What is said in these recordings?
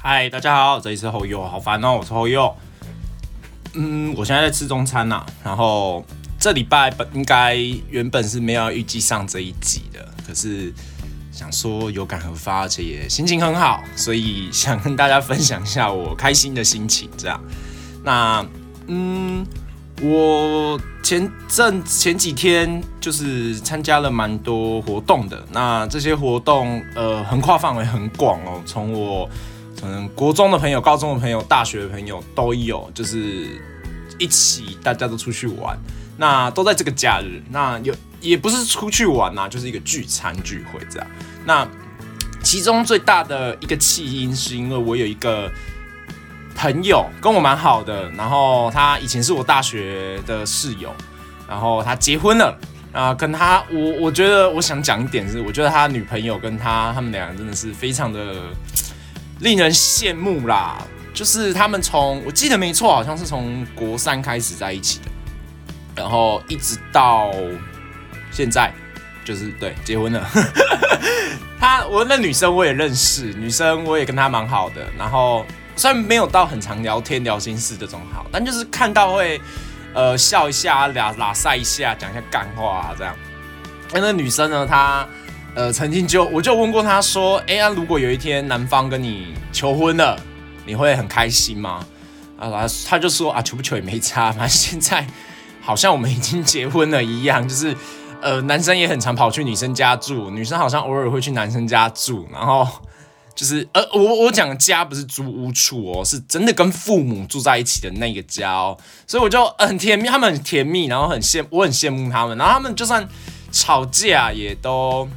嗨，大家好，这里是后佑，好烦哦，我是后佑。嗯，我现在在吃中餐呐，然后这礼拜本应该原本是没有预计上这一集的，可是想说有感而发，而且也心情很好，所以想跟大家分享一下我开心的心情。这样，那嗯。我前阵前几天就是参加了蛮多活动的，那这些活动呃横跨范围很广哦，从我可能国中的朋友、高中的朋友、大学的朋友都有，就是一起大家都出去玩，那都在这个假日，那有也不是出去玩呐，就是一个聚餐聚会这样。那其中最大的一个起因是因为我有一个。朋友跟我蛮好的，然后他以前是我大学的室友，然后他结婚了啊，跟他我我觉得我想讲一点是，我觉得他女朋友跟他他们两个真的是非常的令人羡慕啦，就是他们从我记得没错，好像是从国三开始在一起的，然后一直到现在就是对结婚了，他我那女生我也认识，女生我也跟她蛮好的，然后。虽然没有到很常聊天聊心事这种好，但就是看到会，呃笑一下，俩拉塞一下，讲一下干话啊这样。那那女生呢，她呃曾经就我就问过他说，哎呀，如果有一天男方跟你求婚了，你会很开心吗？啊，他就说啊，求不求也没差，反正现在好像我们已经结婚了一样，就是呃男生也很常跑去女生家住，女生好像偶尔会去男生家住，然后。就是呃，我我讲家不是租屋处哦，是真的跟父母住在一起的那个家哦，所以我就很甜蜜，他们很甜蜜，然后很羡，我很羡慕他们，然后他们就算吵架也都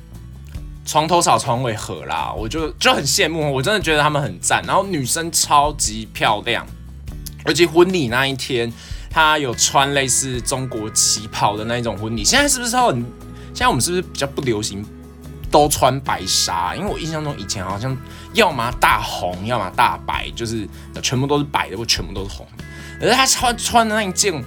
床头吵床尾和啦，我就就很羡慕，我真的觉得他们很赞，然后女生超级漂亮，而且婚礼那一天她有穿类似中国旗袍的那一种婚礼，现在是不是很？现在我们是不是比较不流行？都穿白纱，因为我印象中以前好像要么大红，要么大白，就是全部都是白的，或全部都是红的。可是他穿穿的那一件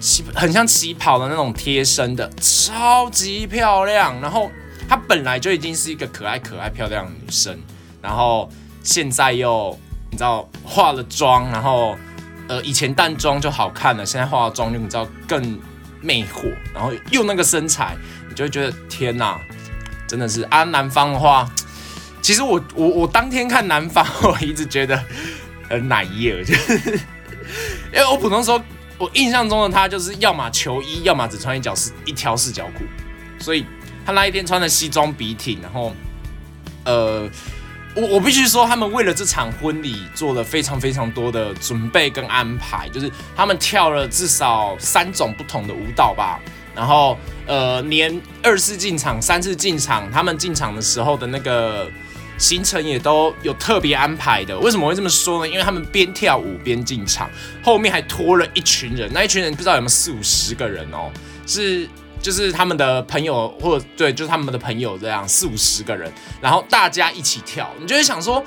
旗，很像旗袍的那种贴身的，超级漂亮。然后她本来就已经是一个可爱、可爱、漂亮的女生，然后现在又你知道化了妆，然后呃以前淡妆就好看了，现在化了妆就你知道更魅惑，然后又那个身材，你就会觉得天哪！真的是啊，南方的话，其实我我我当天看南方，我一直觉得很奶液，就 是因为我普通说，我印象中的他就是要么球衣，要么只穿一角四一条四角裤，所以他那一天穿的西装笔挺，然后呃，我我必须说，他们为了这场婚礼做了非常非常多的准备跟安排，就是他们跳了至少三种不同的舞蹈吧。然后，呃，连二次进场、三次进场，他们进场的时候的那个行程也都有特别安排的。为什么会这么说呢？因为他们边跳舞边进场，后面还拖了一群人，那一群人不知道有没有四五十个人哦，是就是他们的朋友，或者对，就是他们的朋友这样四五十个人，然后大家一起跳，你就会想说。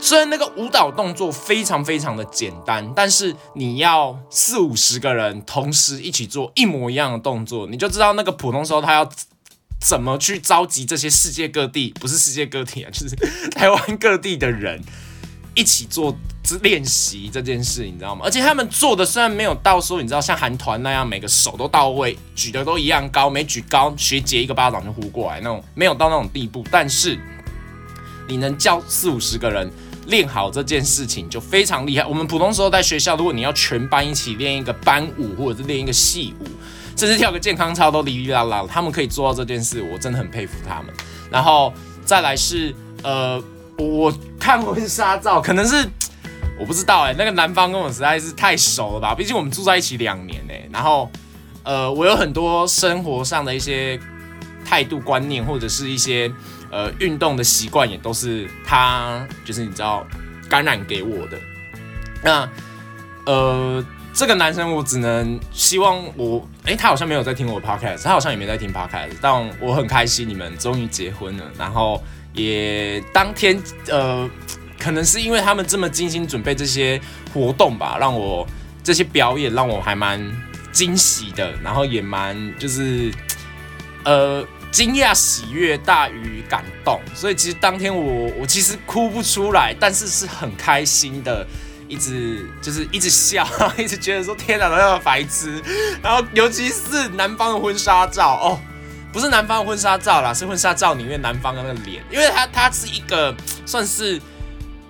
虽然那个舞蹈动作非常非常的简单，但是你要四五十个人同时一起做一模一样的动作，你就知道那个普通时候他要怎么去召集这些世界各地，不是世界各地啊，就是台湾各地的人一起做练习这件事，你知道吗？而且他们做的虽然没有到说你知道像韩团那样每个手都到位，举的都一样高，没举高学姐一个巴掌就呼过来那种，没有到那种地步，但是你能叫四五十个人。练好这件事情就非常厉害。我们普通时候在学校，如果你要全班一起练一个班舞，或者是练一个戏舞，甚至跳个健康操都哩哩啦啦，他们可以做到这件事，我真的很佩服他们。然后再来是，呃，我看婚纱照，可能是我不知道哎，那个男方跟我实在是太熟了吧，毕竟我们住在一起两年哎。然后，呃，我有很多生活上的一些态度观念，或者是一些。呃，运动的习惯也都是他，就是你知道感染给我的。那呃，这个男生我只能希望我，哎，他好像没有在听我 podcast，他好像也没在听 podcast，但我很开心你们终于结婚了。然后也当天呃，可能是因为他们这么精心准备这些活动吧，让我这些表演让我还蛮惊喜的，然后也蛮就是呃。惊讶喜悦大于感动，所以其实当天我我其实哭不出来，但是是很开心的，一直就是一直笑，一直觉得说天哪，那么白痴。然后尤其是男方的婚纱照哦，不是男方的婚纱照啦，是婚纱照里面男方的那个脸，因为他他是一个算是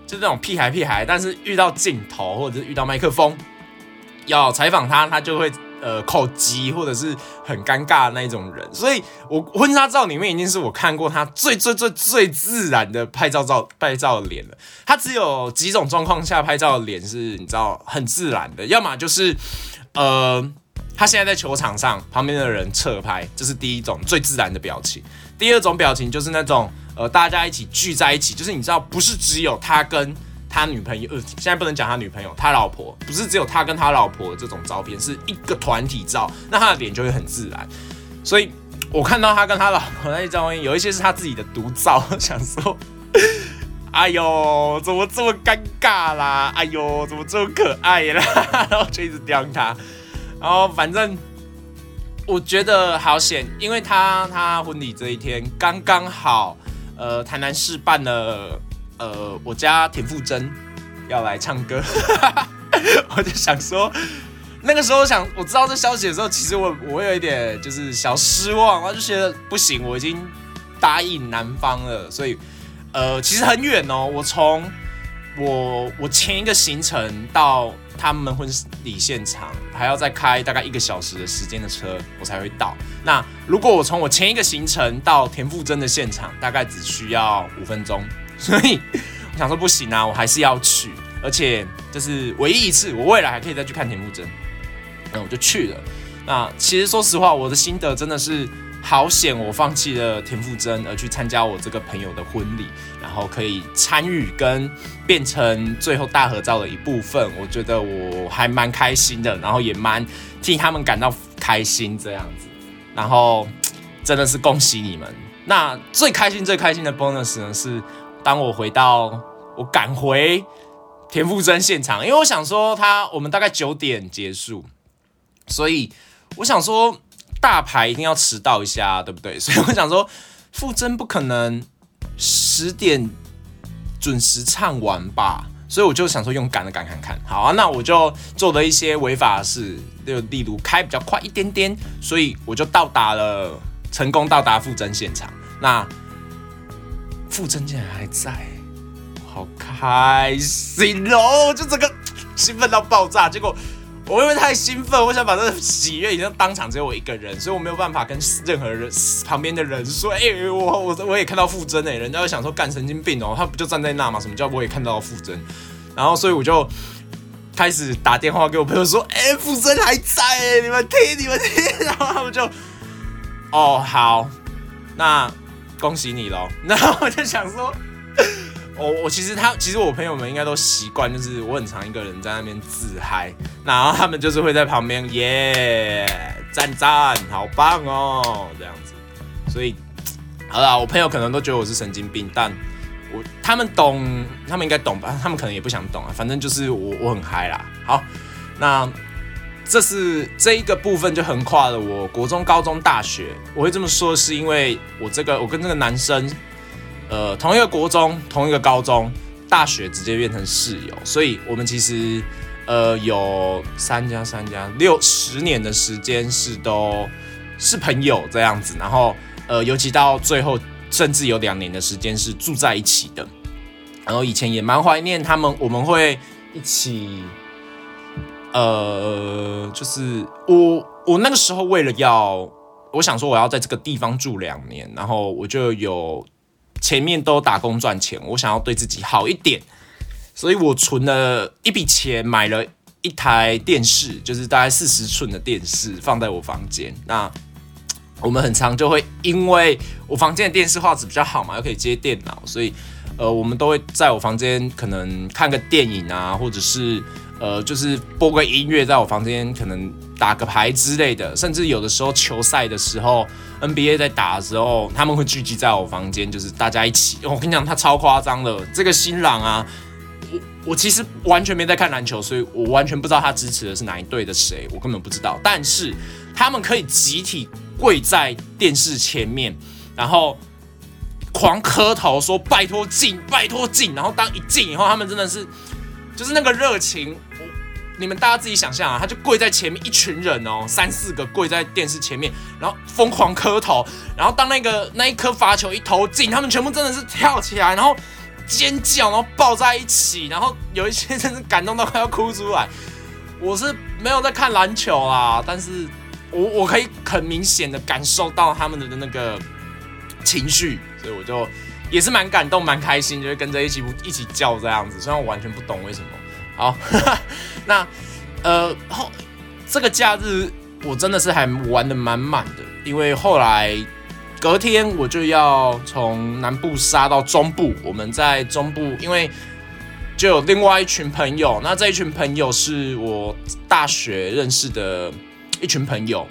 就那种屁孩屁孩，但是遇到镜头或者是遇到麦克风要采访他，他就会。呃，口急或者是很尴尬的那一种人，所以我婚纱照里面已经是我看过他最最最最自然的拍照照拍照脸了。他只有几种状况下拍照脸是你知道很自然的，要么就是呃，他现在在球场上，旁边的人侧拍，这是第一种最自然的表情。第二种表情就是那种呃，大家一起聚在一起，就是你知道，不是只有他跟。他女朋友，呃，现在不能讲他女朋友，他老婆不是只有他跟他老婆这种照片，是一个团体照，那他的脸就会很自然。所以我看到他跟他老婆那些照片，有一些是他自己的独照，想说，哎呦，怎么这么尴尬啦？哎呦，怎么这么可爱啦？然后就一直刁他，然后反正我觉得好险，因为他他婚礼这一天刚刚好，呃，台南市办了。呃，我家田馥甄要来唱歌，我就想说，那个时候想我知道这消息的时候，其实我我有一点就是小失望，我就觉得不行，我已经答应男方了，所以呃，其实很远哦，我从我我前一个行程到他们婚礼现场，还要再开大概一个小时的时间的车，我才会到。那如果我从我前一个行程到田馥甄的现场，大概只需要五分钟。所以我想说不行啊，我还是要去，而且这是唯一一次，我未来还可以再去看田馥甄，那我就去了。那其实说实话，我的心得真的是好险，我放弃了田馥甄而去参加我这个朋友的婚礼，然后可以参与跟变成最后大合照的一部分，我觉得我还蛮开心的，然后也蛮替他们感到开心这样子。然后真的是恭喜你们。那最开心最开心的 bonus 呢是。当我回到，我赶回田馥甄现场，因为我想说他我们大概九点结束，所以我想说大牌一定要迟到一下，对不对？所以我想说馥甄不可能十点准时唱完吧，所以我就想说用赶的赶看看。好啊，那我就做了一些违法事，就例如开比较快一点点，所以我就到达了，成功到达馥甄现场。那。傅真竟然还在，好开心哦！就整个兴奋到爆炸。结果我因为太兴奋，我想把这个喜悦已经当场只有我一个人，所以我没有办法跟任何人旁边的人说：“哎，我我我也看到傅真哎！”人家会想说：“干神经病哦，他不就站在那吗？什么叫我也看到傅真？”然后所以我就开始打电话给我朋友说：“哎，傅真还在，你们听，你们听。”然后他们就：“哦，好，那。”恭喜你喽！然后我就想说，我我其实他其实我朋友们应该都习惯，就是我很常一个人在那边自嗨，然后他们就是会在旁边耶赞赞，好棒哦这样子。所以好啦，我朋友可能都觉得我是神经病，但我他们懂，他们应该懂吧？他们可能也不想懂啊，反正就是我我很嗨啦。好，那。这是这一个部分就横跨了我国中、高中、大学。我会这么说，是因为我这个我跟这个男生，呃，同一个国中、同一个高中、大学直接变成室友，所以我们其实呃有三加三加六十年的时间是都是朋友这样子。然后呃，尤其到最后，甚至有两年的时间是住在一起的。然后以前也蛮怀念他们，我们会一起。呃，就是我我那个时候为了要，我想说我要在这个地方住两年，然后我就有前面都打工赚钱，我想要对自己好一点，所以我存了一笔钱买了一台电视，就是大概四十寸的电视放在我房间。那我们很常就会因为我房间的电视画质比较好嘛，又可以接电脑，所以呃，我们都会在我房间可能看个电影啊，或者是。呃，就是播个音乐，在我房间可能打个牌之类的，甚至有的时候球赛的时候，NBA 在打的时候，他们会聚集在我房间，就是大家一起。我跟你讲，他超夸张的，这个新郎啊，我我其实完全没在看篮球，所以我完全不知道他支持的是哪一队的谁，我根本不知道。但是他们可以集体跪在电视前面，然后狂磕头说拜托进，拜托进。然后当一进以后，他们真的是就是那个热情，你们大家自己想象啊，他就跪在前面，一群人哦，三四个跪在电视前面，然后疯狂磕头。然后当那个那一颗罚球一投进，他们全部真的是跳起来，然后尖叫，然后抱在一起，然后有一些真是感动到快要哭出来。我是没有在看篮球啦，但是我我可以很明显的感受到他们的那个情绪，所以我就也是蛮感动、蛮开心，就会跟着一起一起叫这样子。虽然我完全不懂为什么。好，那呃后这个假日我真的是还玩的满满的，因为后来隔天我就要从南部杀到中部，我们在中部，因为。就有另外一群朋友，那这一群朋友是我大学认识的一群朋友，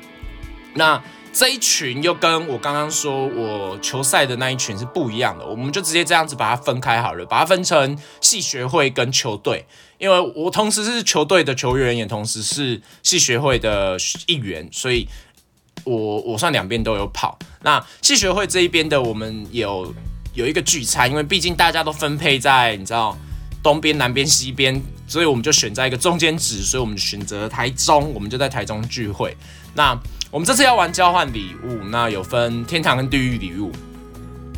那这一群又跟我刚刚说我球赛的那一群是不一样的，我们就直接这样子把它分开好了，把它分成系学会跟球队，因为我同时是球队的球员，也同时是系学会的一员，所以我我算两边都有跑。那系学会这一边的我们有有一个聚餐，因为毕竟大家都分配在你知道。东边、南边、西边，所以我们就选在一个中间值，所以我们选择台中，我们就在台中聚会。那我们这次要玩交换礼物，那有分天堂跟地狱礼物。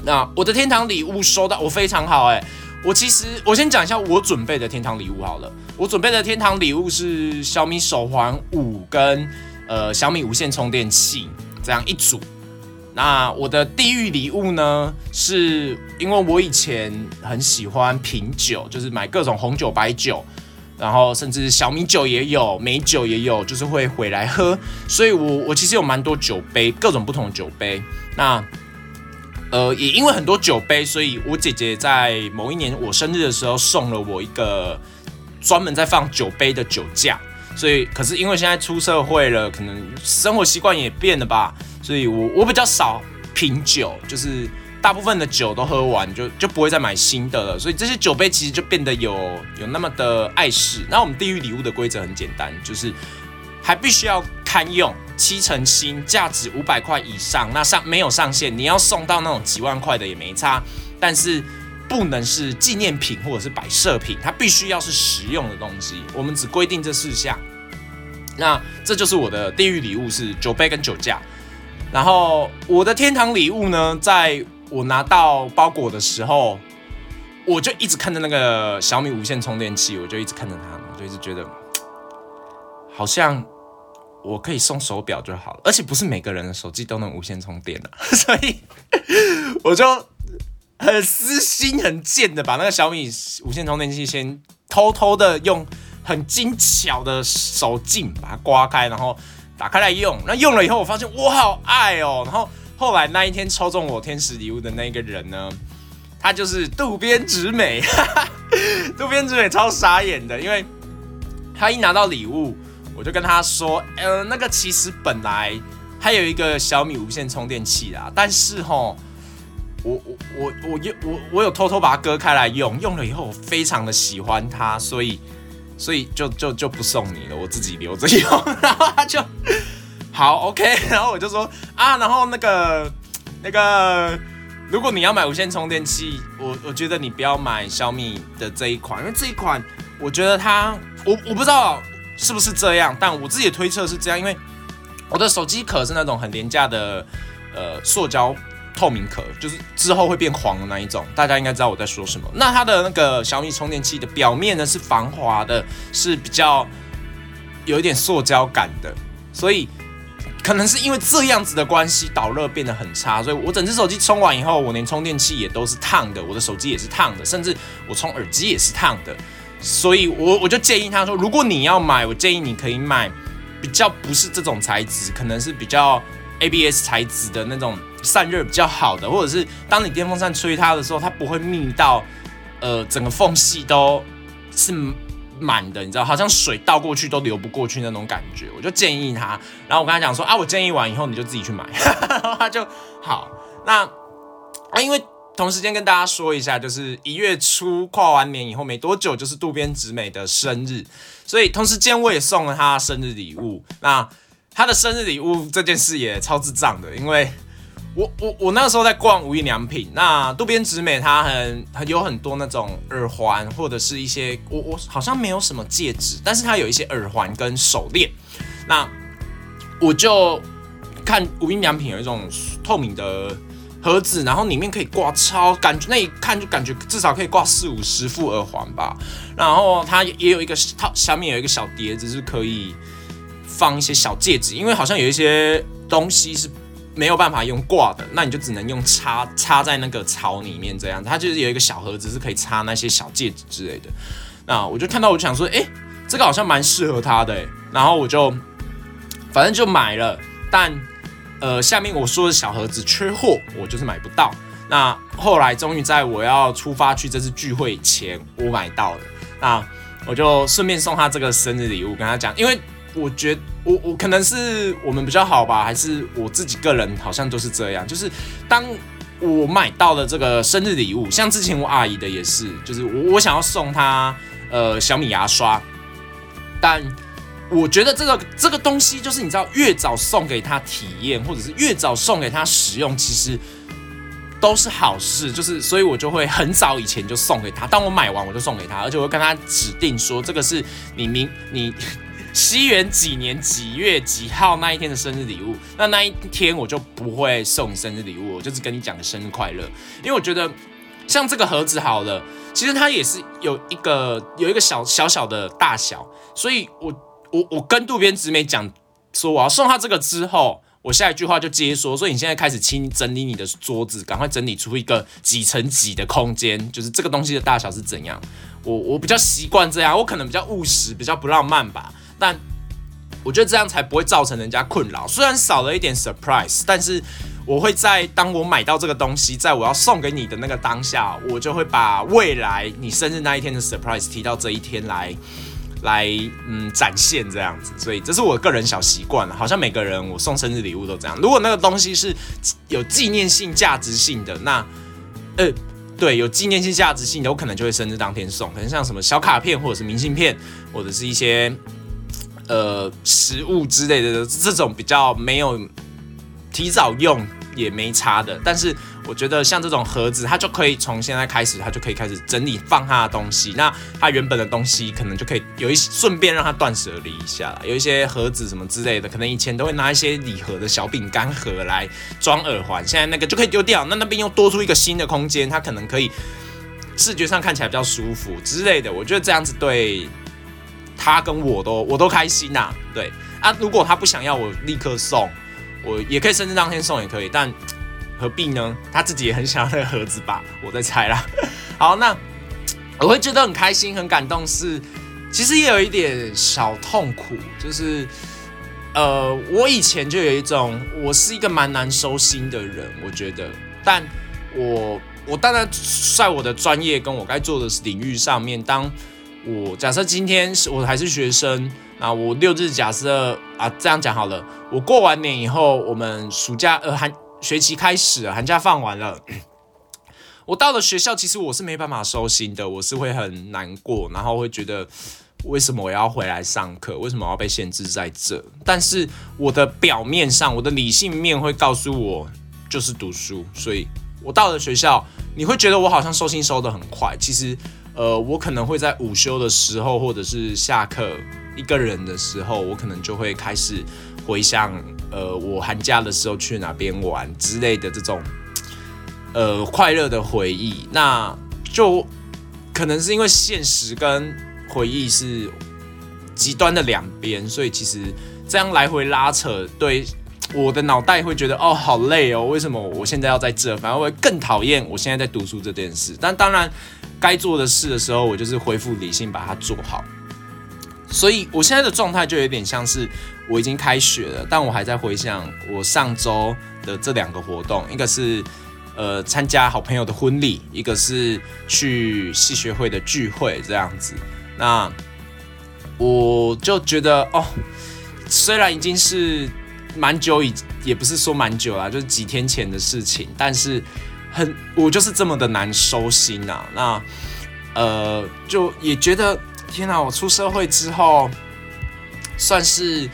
那我的天堂礼物收到，我非常好哎。我其实我先讲一下我准备的天堂礼物好了。我准备的天堂礼物是小米手环五跟呃小米无线充电器这样一组。那我的地狱礼物呢？是因为我以前很喜欢品酒，就是买各种红酒、白酒，然后甚至小米酒也有，美酒也有，就是会回来喝。所以我我其实有蛮多酒杯，各种不同的酒杯。那呃，也因为很多酒杯，所以我姐姐在某一年我生日的时候送了我一个专门在放酒杯的酒架。所以，可是因为现在出社会了，可能生活习惯也变了吧。所以我我比较少品酒，就是大部分的酒都喝完，就就不会再买新的了。所以这些酒杯其实就变得有有那么的碍事。那我们地狱礼物的规则很简单，就是还必须要堪用，七成新，价值五百块以上。那上没有上限，你要送到那种几万块的也没差，但是不能是纪念品或者是摆设品，它必须要是实用的东西。我们只规定这四项。那这就是我的地狱礼物，是酒杯跟酒架。然后我的天堂礼物呢，在我拿到包裹的时候，我就一直看着那个小米无线充电器，我就一直看着它，我就一直觉得，好像我可以送手表就好了，而且不是每个人的手机都能无线充电的，所以我就很私心、很贱的把那个小米无线充电器先偷偷的用很精巧的手劲把它刮开，然后。打开来用，那用了以后，我发现我好爱哦。然后后来那一天抽中我天使礼物的那个人呢，他就是渡边直美。渡边直美超傻眼的，因为他一拿到礼物，我就跟他说：“呃，那个其实本来还有一个小米无线充电器啦，但是吼，我我我我有我我有偷偷把它割开来用，用了以后我非常的喜欢它，所以。”所以就就就不送你了，我自己留着用。然后他就好 OK，然后我就说啊，然后那个那个，如果你要买无线充电器，我我觉得你不要买小米的这一款，因为这一款我觉得它我我不知道是不是这样，但我自己的推测是这样，因为我的手机壳是那种很廉价的呃塑胶。透明壳就是之后会变黄的那一种，大家应该知道我在说什么。那它的那个小米充电器的表面呢是防滑的，是比较有一点塑胶感的，所以可能是因为这样子的关系，导热变得很差。所以我整只手机充完以后，我连充电器也都是烫的，我的手机也是烫的，甚至我充耳机也是烫的。所以我我就建议他说，如果你要买，我建议你可以买比较不是这种材质，可能是比较 ABS 材质的那种。散热比较好的，或者是当你电风扇吹它的时候，它不会密到，呃，整个缝隙都是满的，你知道，好像水倒过去都流不过去那种感觉。我就建议他，然后我跟他讲说啊，我建议完以后你就自己去买，他就好。那啊，因为同时间跟大家说一下，就是一月初跨完年以后没多久，就是渡边直美的生日，所以同时间我也送了他生日礼物。那他的生日礼物这件事也超智障的，因为我我我那时候在逛无印良品，那渡边直美她很很有很多那种耳环或者是一些我我好像没有什么戒指，但是她有一些耳环跟手链，那我就看无印良品有一种透明的盒子，然后里面可以挂超感觉那一看就感觉至少可以挂四五十副耳环吧，然后它也有一个它下面有一个小碟子是可以。放一些小戒指，因为好像有一些东西是没有办法用挂的，那你就只能用插插在那个槽里面这样。它就是有一个小盒子是可以插那些小戒指之类的。那我就看到，我就想说，哎，这个好像蛮适合他的，然后我就反正就买了。但呃，下面我说的小盒子缺货，我就是买不到。那后来终于在我要出发去这次聚会前，我买到了。那我就顺便送他这个生日礼物，跟他讲，因为。我觉我我可能是我们比较好吧，还是我自己个人好像都是这样。就是当我买到了这个生日礼物，像之前我阿姨的也是，就是我我想要送她呃小米牙刷，但我觉得这个这个东西就是你知道，越早送给她体验，或者是越早送给她使用，其实都是好事。就是所以我就会很早以前就送给她，当我买完我就送给她，而且我会跟她指定说，这个是你明你。西元几年几月几号那一天的生日礼物？那那一天我就不会送生日礼物，我就是跟你讲生日快乐。因为我觉得像这个盒子好了，其实它也是有一个有一个小小小的大小，所以我我我跟渡边直美讲说我要送他这个之后，我下一句话就接说，所以你现在开始清整理你的桌子，赶快整理出一个几乘几的空间，就是这个东西的大小是怎样。我我比较习惯这样，我可能比较务实，比较不浪漫吧。但我觉得这样才不会造成人家困扰。虽然少了一点 surprise，但是我会在当我买到这个东西，在我要送给你的那个当下，我就会把未来你生日那一天的 surprise 提到这一天来，来嗯展现这样子。所以这是我个人小习惯了。好像每个人我送生日礼物都这样。如果那个东西是有纪念性价值性的，那呃对有纪念性价值性的，我可能就会生日当天送。可能像什么小卡片，或者是明信片，或者是一些。呃，食物之类的这种比较没有提早用也没差的，但是我觉得像这种盒子，它就可以从现在开始，它就可以开始整理放它的东西。那它原本的东西可能就可以有一顺便让它断舍离一下，有一些盒子什么之类的，可能以前都会拿一些礼盒的小饼干盒来装耳环，现在那个就可以丢掉。那那边又多出一个新的空间，它可能可以视觉上看起来比较舒服之类的。我觉得这样子对。他跟我都我都开心呐，对啊，如果他不想要我立刻送，我也可以生日当天送也可以，但何必呢？他自己也很想要那个盒子吧，我在猜啦。好，那我会觉得很开心、很感动，是其实也有一点小痛苦，就是呃，我以前就有一种我是一个蛮难收心的人，我觉得，但我我当然在我的专业跟我该做的领域上面当。我假设今天是我还是学生，那我六日假设啊这样讲好了。我过完年以后，我们暑假呃寒学期开始，寒假放完了，我到了学校，其实我是没办法收心的，我是会很难过，然后会觉得为什么我要回来上课，为什么我要被限制在这？但是我的表面上，我的理性面会告诉我就是读书，所以我到了学校，你会觉得我好像收心收的很快，其实。呃，我可能会在午休的时候，或者是下课一个人的时候，我可能就会开始回想，呃，我寒假的时候去哪边玩之类的这种，呃，快乐的回忆。那就可能是因为现实跟回忆是极端的两边，所以其实这样来回拉扯，对我的脑袋会觉得哦，好累哦，为什么我现在要在这？反而会更讨厌我现在在读书这件事。但当然。该做的事的时候，我就是恢复理性，把它做好。所以我现在的状态就有点像是我已经开学了，但我还在回想我上周的这两个活动，一个是呃参加好朋友的婚礼，一个是去系学会的聚会这样子。那我就觉得哦，虽然已经是蛮久以，也不是说蛮久啦，就是几天前的事情，但是。很，我就是这么的难收心呐。那，呃，就也觉得天哪！我出社会之后，算是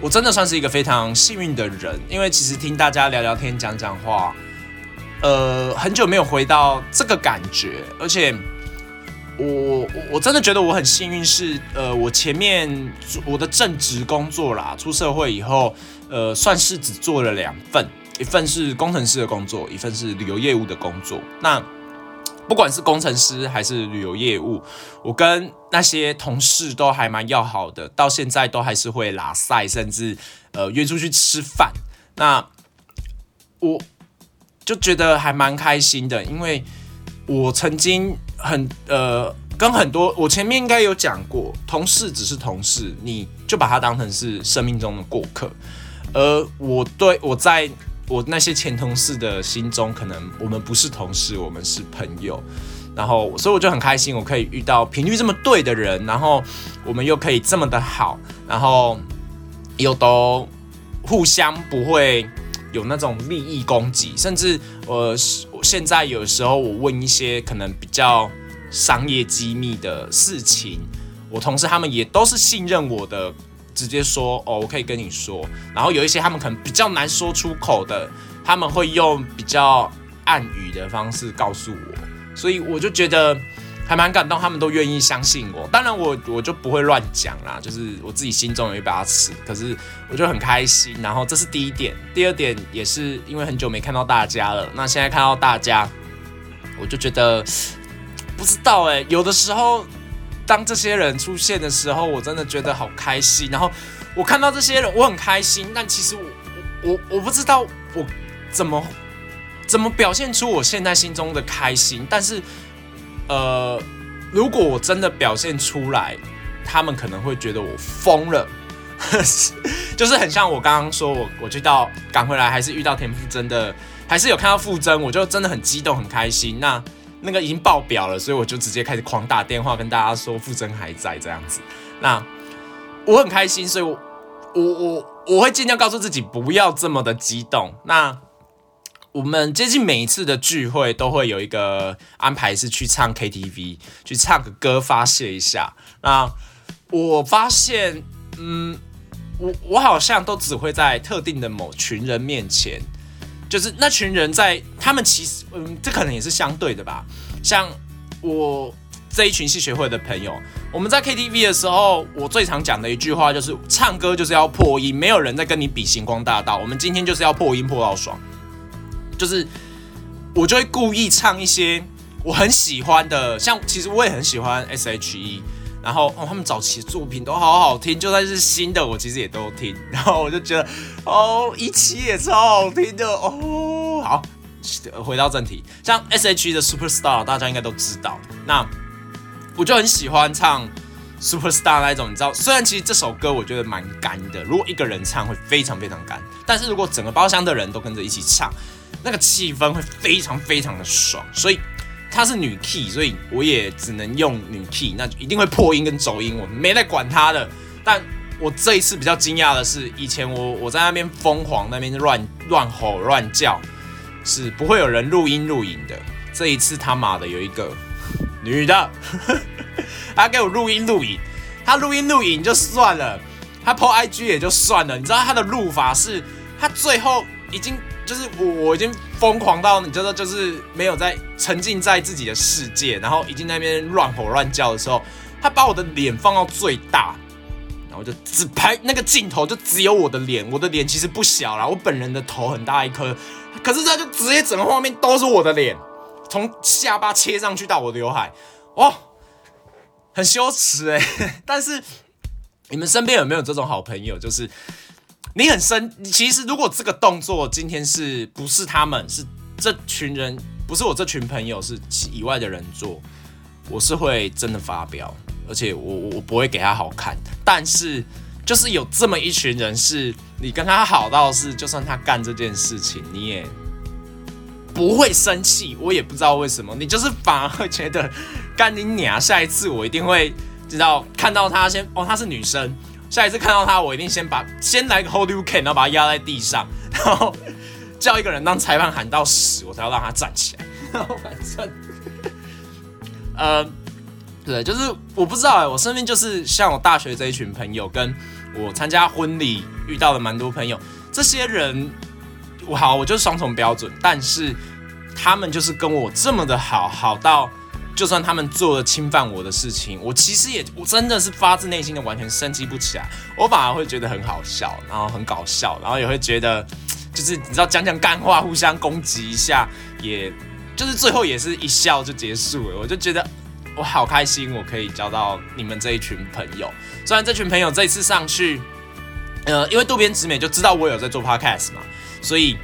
我真的算是一个非常幸运的人，因为其实听大家聊聊天、讲讲话，呃，很久没有回到这个感觉，而且我我真的觉得我很幸运，是呃，我前面我的正职工作啦，出社会以后，呃，算是只做了两份，一份是工程师的工作，一份是旅游业务的工作。那不管是工程师还是旅游业务，我跟那些同事都还蛮要好的，到现在都还是会拉赛，甚至呃约出去吃饭。那我就觉得还蛮开心的，因为我曾经很呃跟很多我前面应该有讲过，同事只是同事，你就把他当成是生命中的过客，而我对我在。我那些前同事的心中，可能我们不是同事，我们是朋友。然后，所以我就很开心，我可以遇到频率这么对的人，然后我们又可以这么的好，然后又都互相不会有那种利益攻击，甚至我现在有时候我问一些可能比较商业机密的事情，我同事他们也都是信任我的。直接说哦，我可以跟你说。然后有一些他们可能比较难说出口的，他们会用比较暗语的方式告诉我，所以我就觉得还蛮感动，他们都愿意相信我。当然我我就不会乱讲啦，就是我自己心中有一把尺，可是我就很开心。然后这是第一点，第二点也是因为很久没看到大家了，那现在看到大家，我就觉得不知道哎，有的时候。当这些人出现的时候，我真的觉得好开心。然后我看到这些人，我很开心。但其实我我我不知道我怎么怎么表现出我现在心中的开心。但是呃，如果我真的表现出来，他们可能会觉得我疯了。就是很像我刚刚说，我我去到赶回来，还是遇到田馥甄的，还是有看到馥甄，我就真的很激动很开心。那。那个已经爆表了，所以我就直接开始狂打电话跟大家说傅真还在这样子。那我很开心，所以我我我我会尽量告诉自己不要这么的激动。那我们接近每一次的聚会都会有一个安排是去唱 KTV，去唱个歌发泄一下。那我发现，嗯，我我好像都只会在特定的某群人面前。就是那群人在，他们其实，嗯，这可能也是相对的吧。像我这一群戏学会的朋友，我们在 KTV 的时候，我最常讲的一句话就是：唱歌就是要破音，没有人在跟你比星光大道。我们今天就是要破音破到爽。就是我就会故意唱一些我很喜欢的，像其实我也很喜欢 S.H.E。然后哦，他们早期的作品都好好听，就算是新的，我其实也都听。然后我就觉得，哦，一期也超好听的哦。好，回到正题，像 S.H.E 的 Superstar，大家应该都知道。那我就很喜欢唱 Superstar 那一种，你知道，虽然其实这首歌我觉得蛮干的，如果一个人唱会非常非常干，但是如果整个包厢的人都跟着一起唱，那个气氛会非常非常的爽，所以。她是女 key，所以我也只能用女 key，那一定会破音跟走音，我没在管她的。但我这一次比较惊讶的是，以前我我在那边疯狂那边乱乱吼乱叫，是不会有人录音录影的。这一次他妈的有一个女的，她给我录音录影，她录音录影就算了，她 po IG 也就算了，你知道她的录法是，她最后已经。就是我，我已经疯狂到你知道，就是没有在沉浸在自己的世界，然后已经那边乱吼乱叫的时候，他把我的脸放到最大，然后就只拍那个镜头，就只有我的脸。我的脸其实不小啦，我本人的头很大一颗，可是他就直接整个画面都是我的脸，从下巴切上去到我的刘海，哦，很羞耻哎。但是你们身边有没有这种好朋友？就是。你很生，其实如果这个动作今天是不是他们是这群人，不是我这群朋友是以外的人做，我是会真的发飙，而且我我不会给他好看。但是就是有这么一群人，是你跟他好到是，就算他干这件事情，你也不会生气。我也不知道为什么，你就是反而会觉得干你娘，下一次我一定会知道看到他先哦，她是女生。下一次看到他，我一定先把先来个 hold you can，然后把他压在地上，然后叫一个人当裁判喊到死，我才要让他站起来。然后反正，呃，对，就是我不知道哎，我身边就是像我大学这一群朋友，跟我参加婚礼遇到了蛮多朋友，这些人，我好，我就是双重标准，但是他们就是跟我这么的好，好到就算他们做了侵犯我的事情，我其实也我真的是发自内心的完全生气不起来，我反而会觉得很好笑，然后很搞笑，然后也会觉得 就是你知道讲讲干话，互相攻击一下，也就是最后也是一笑就结束了，我就觉得。我好开心，我可以交到你们这一群朋友。虽然这群朋友这一次上去，呃，因为渡边直美就知道我有在做 podcast 嘛，所以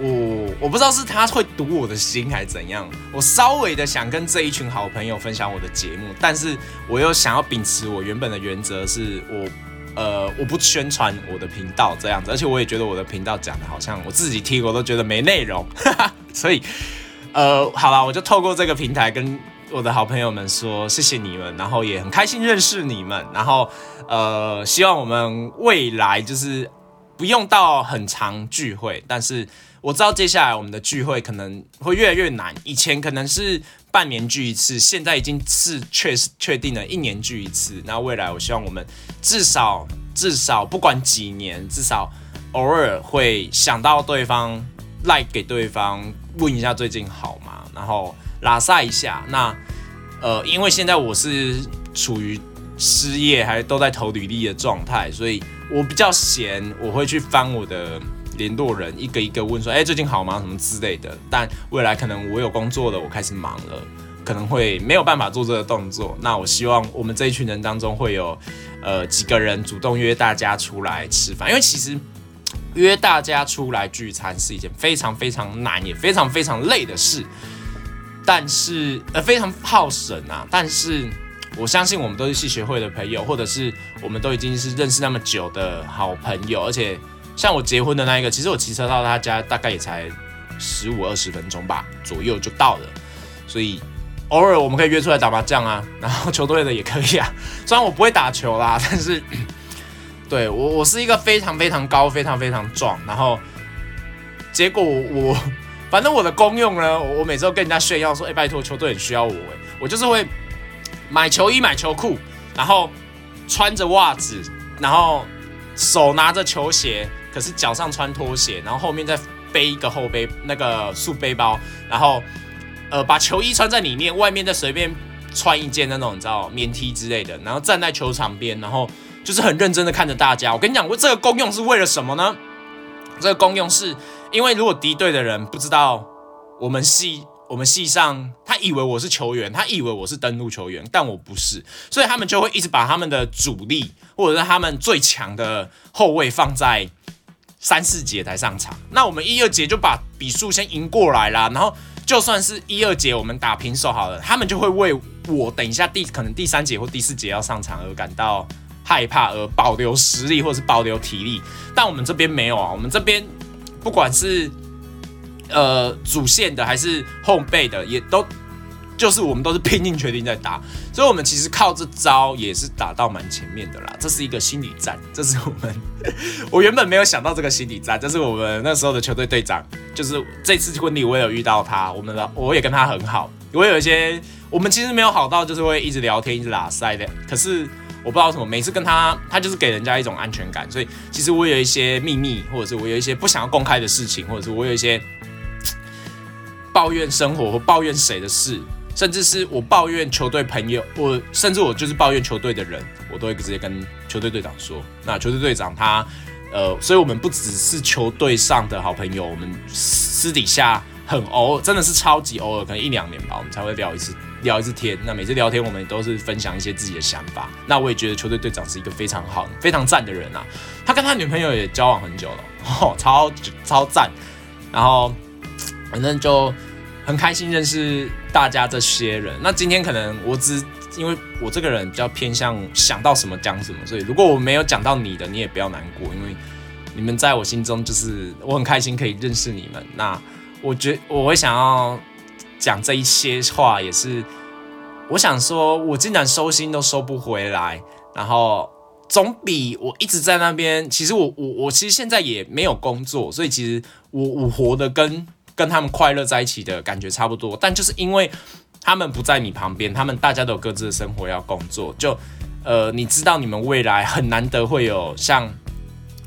我我不知道是他会读我的心还是怎样。我稍微的想跟这一群好朋友分享我的节目，但是我又想要秉持我原本的原则，是我呃我不宣传我的频道这样子，而且我也觉得我的频道讲的好像我自己听我都觉得没内容，所以呃好了，我就透过这个平台跟。我的好朋友们说谢谢你们，然后也很开心认识你们，然后呃，希望我们未来就是不用到很长聚会，但是我知道接下来我们的聚会可能会越来越难。以前可能是半年聚一次，现在已经是确实确定了一年聚一次。那未来我希望我们至少至少不管几年，至少偶尔会想到对方，赖给对方问一下最近好吗？然后。拉萨一下，那呃，因为现在我是处于失业，还都在投履历的状态，所以我比较闲，我会去翻我的联络人，一个一个问说，哎，最近好吗？什么之类的。但未来可能我有工作了，我开始忙了，可能会没有办法做这个动作。那我希望我们这一群人当中会有呃几个人主动约大家出来吃饭，因为其实约大家出来聚餐是一件非常非常难也非常非常累的事。但是呃非常耗神啊！但是我相信我们都是戏学会的朋友，或者是我们都已经是认识那么久的好朋友，而且像我结婚的那一个，其实我骑车到他家大概也才十五二十分钟吧左右就到了，所以偶尔我们可以约出来打麻将啊，然后球队的也可以啊。虽然我不会打球啦，但是 对我我是一个非常非常高、非常非常壮，然后结果我。反正我的功用呢，我每次都跟人家炫耀说：“哎，拜托，球队很需要我。”哎，我就是会买球衣、买球裤，然后穿着袜子，然后手拿着球鞋，可是脚上穿拖鞋，然后后面再背一个后背那个束背包，然后呃把球衣穿在里面，外面再随便穿一件那种你知道棉 T 之类的，然后站在球场边，然后就是很认真的看着大家。我跟你讲，我这个功用是为了什么呢？这个功用是。因为如果敌对的人不知道我们系我们系上，他以为我是球员，他以为我是登陆球员，但我不是，所以他们就会一直把他们的主力或者是他们最强的后卫放在三四节才上场。那我们一二节就把比数先赢过来啦，然后就算是一二节我们打平手好了，他们就会为我等一下第可能第三节或第四节要上场而感到害怕，而保留实力或者是保留体力。但我们这边没有啊，我们这边。不管是呃主线的还是后备的，也都就是我们都是拼命决定在打，所以我们其实靠这招也是打到蛮前面的啦。这是一个心理战，这是我们 我原本没有想到这个心理战，这是我们那时候的球队队长，就是这次婚礼我也有遇到他，我们的我也跟他很好，我有一些我们其实没有好到就是会一直聊天一直拉塞的，可是。我不知道什么，每次跟他，他就是给人家一种安全感。所以其实我有一些秘密，或者是我有一些不想要公开的事情，或者是我有一些抱怨生活或抱怨谁的事，甚至是我抱怨球队朋友，我甚至我就是抱怨球队的人，我都会直接跟球队队长说。那球队队长他，呃，所以我们不只是球队上的好朋友，我们私底下很偶尔，真的是超级偶尔，可能一两年吧，我们才会聊一次。聊一次天，那每次聊天我们都是分享一些自己的想法。那我也觉得球队队长是一个非常好、非常赞的人啊。他跟他女朋友也交往很久了，哦，超超赞。然后反正就很开心认识大家这些人。那今天可能我只因为我这个人比较偏向想到什么讲什么，所以如果我没有讲到你的，你也不要难过，因为你们在我心中就是我很开心可以认识你们。那我觉我会想要。讲这一些话也是，我想说，我竟然收心都收不回来，然后总比我一直在那边。其实我我我其实现在也没有工作，所以其实我我活的跟跟他们快乐在一起的感觉差不多。但就是因为他们不在你旁边，他们大家都有各自的生活要工作，就呃，你知道你们未来很难得会有像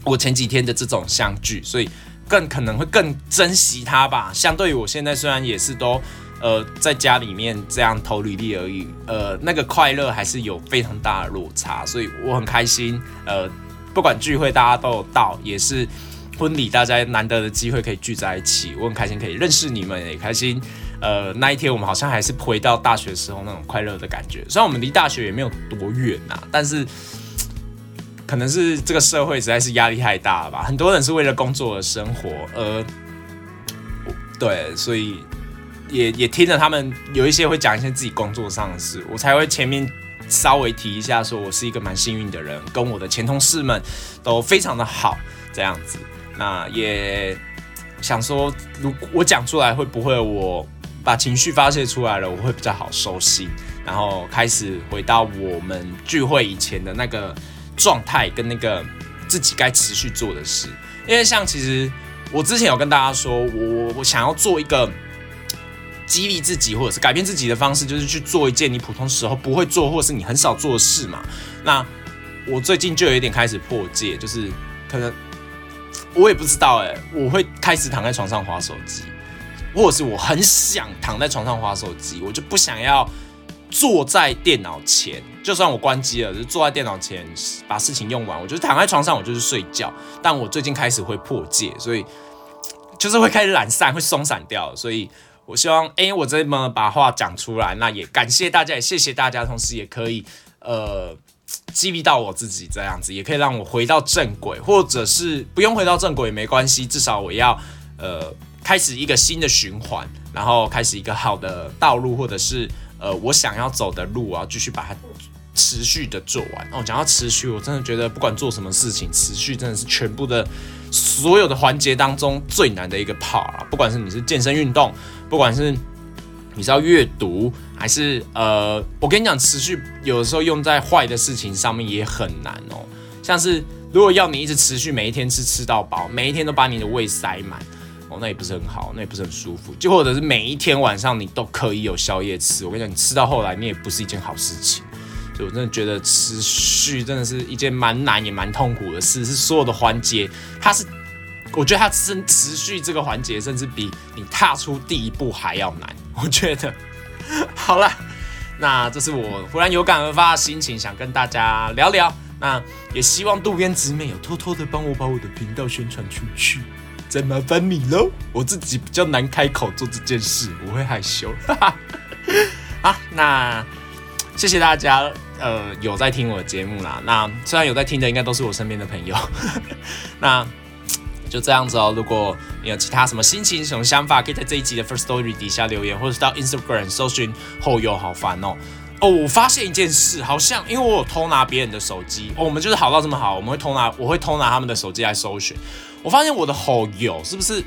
我前几天的这种相聚，所以更可能会更珍惜他吧。相对于我现在虽然也是都呃在家里面这样投履历而已，呃，那个快乐还是有非常大的落差，所以我很开心。呃，不管聚会大家都有到，也是。婚礼，大家难得的机会可以聚在一起，我很开心可以认识你们，也开心。呃，那一天我们好像还是回到大学时候那种快乐的感觉。虽然我们离大学也没有多远呐，但是可能是这个社会实在是压力太大了吧。很多人是为了工作而生活，而对，所以也也听着他们有一些会讲一些自己工作上的事，我才会前面稍微提一下，说我是一个蛮幸运的人，跟我的前同事们都非常的好，这样子。那也想说，如果我讲出来，会不会我把情绪发泄出来了，我会比较好收心，然后开始回到我们聚会以前的那个状态，跟那个自己该持续做的事。因为像其实我之前有跟大家说，我我想要做一个激励自己或者是改变自己的方式，就是去做一件你普通时候不会做，或者是你很少做的事嘛。那我最近就有一点开始破戒，就是可能。我也不知道哎，我会开始躺在床上划手机，或是我很想躺在床上划手机，我就不想要坐在电脑前。就算我关机了，就坐在电脑前把事情用完，我就躺在床上，我就是睡觉。但我最近开始会破戒，所以就是会开始懒散，会松散掉。所以我希望，哎，我这么把话讲出来，那也感谢大家，也谢谢大家，同时也可以呃。激励到我自己这样子，也可以让我回到正轨，或者是不用回到正轨也没关系，至少我要呃开始一个新的循环，然后开始一个好的道路，或者是呃我想要走的路啊，继续把它持续的做完。哦，讲到持续，我真的觉得不管做什么事情，持续真的是全部的所有的环节当中最难的一个 part 啊！不管是你是健身运动，不管是你是要阅读，还是呃，我跟你讲，持续有的时候用在坏的事情上面也很难哦。像是如果要你一直持续每一天吃吃到饱，每一天都把你的胃塞满，哦，那也不是很好，那也不是很舒服。就或者是每一天晚上你都可以有宵夜吃，我跟你讲，你吃到后来你也不是一件好事情。所以我真的觉得持续真的是一件蛮难也蛮痛苦的事，是所有的环节，它是。我觉得它持持续这个环节，甚至比你踏出第一步还要难。我觉得，好了，那这是我忽然有感而发的心情，想跟大家聊聊。那也希望渡边直美有偷偷的帮我把我的频道宣传出去，再麻烦你喽。我自己比较难开口做这件事，我会害羞。好，那谢谢大家，呃，有在听我的节目啦。那虽然有在听的，应该都是我身边的朋友。那。就这样子哦，如果你有其他什么心情、什么想法，可以在这一集的 First Story 底下留言，或者是到 Instagram 搜寻后友好烦哦。哦，我发现一件事，好像因为我有偷拿别人的手机，哦，我们就是好到这么好，我们会偷拿，我会偷拿他们的手机来搜寻。我发现我的后友是不是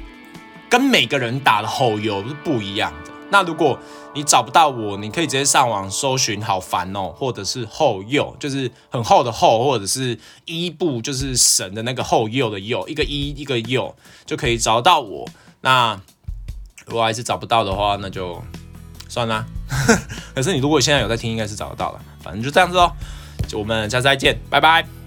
跟每个人打的后友是不一样的？那如果你找不到我，你可以直接上网搜寻“好烦哦”，或者是“后右”，就是很厚的厚，或者是一部就是神的那个后右的右，一个一一个右就可以找到我。那如果还是找不到的话，那就算了。可是你如果现在有在听，应该是找得到了。反正就这样子哦，就我们下次再见，拜拜。